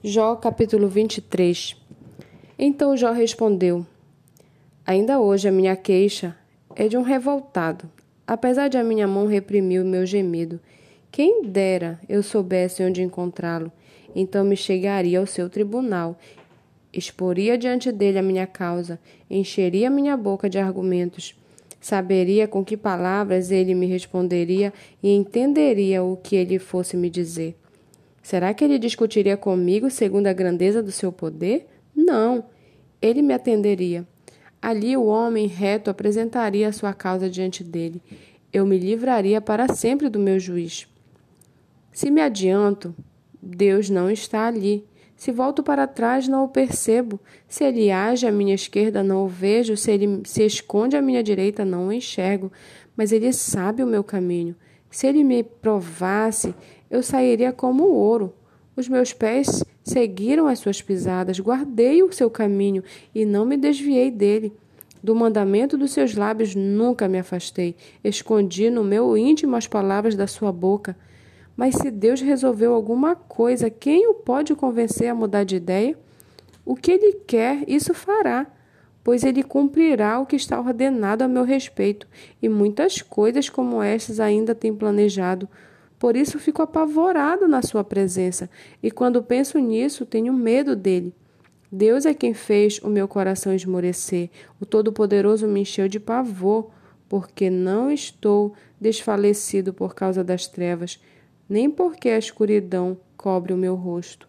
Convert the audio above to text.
Jó capítulo 23 Então Jó respondeu: Ainda hoje a minha queixa é de um revoltado, apesar de a minha mão reprimir o meu gemido. Quem dera eu soubesse onde encontrá-lo, então me chegaria ao seu tribunal, exporia diante dele a minha causa, encheria minha boca de argumentos. Saberia com que palavras ele me responderia e entenderia o que ele fosse me dizer. Será que ele discutiria comigo segundo a grandeza do seu poder? Não. Ele me atenderia. Ali o homem reto apresentaria a sua causa diante dele. Eu me livraria para sempre do meu juiz. Se me adianto, Deus não está ali. Se volto para trás, não o percebo. Se ele age à minha esquerda, não o vejo. Se ele se esconde à minha direita, não o enxergo. Mas ele sabe o meu caminho. Se ele me provasse, eu sairia como ouro. Os meus pés seguiram as suas pisadas, guardei o seu caminho e não me desviei dele. Do mandamento dos seus lábios nunca me afastei, escondi no meu íntimo as palavras da sua boca. Mas se Deus resolveu alguma coisa, quem o pode convencer a mudar de ideia? O que ele quer, isso fará, pois ele cumprirá o que está ordenado a meu respeito, e muitas coisas como estas ainda tem planejado. Por isso fico apavorado na sua presença, e quando penso nisso, tenho medo dele. Deus é quem fez o meu coração esmorecer. O Todo-Poderoso me encheu de pavor, porque não estou desfalecido por causa das trevas, nem porque a escuridão cobre o meu rosto.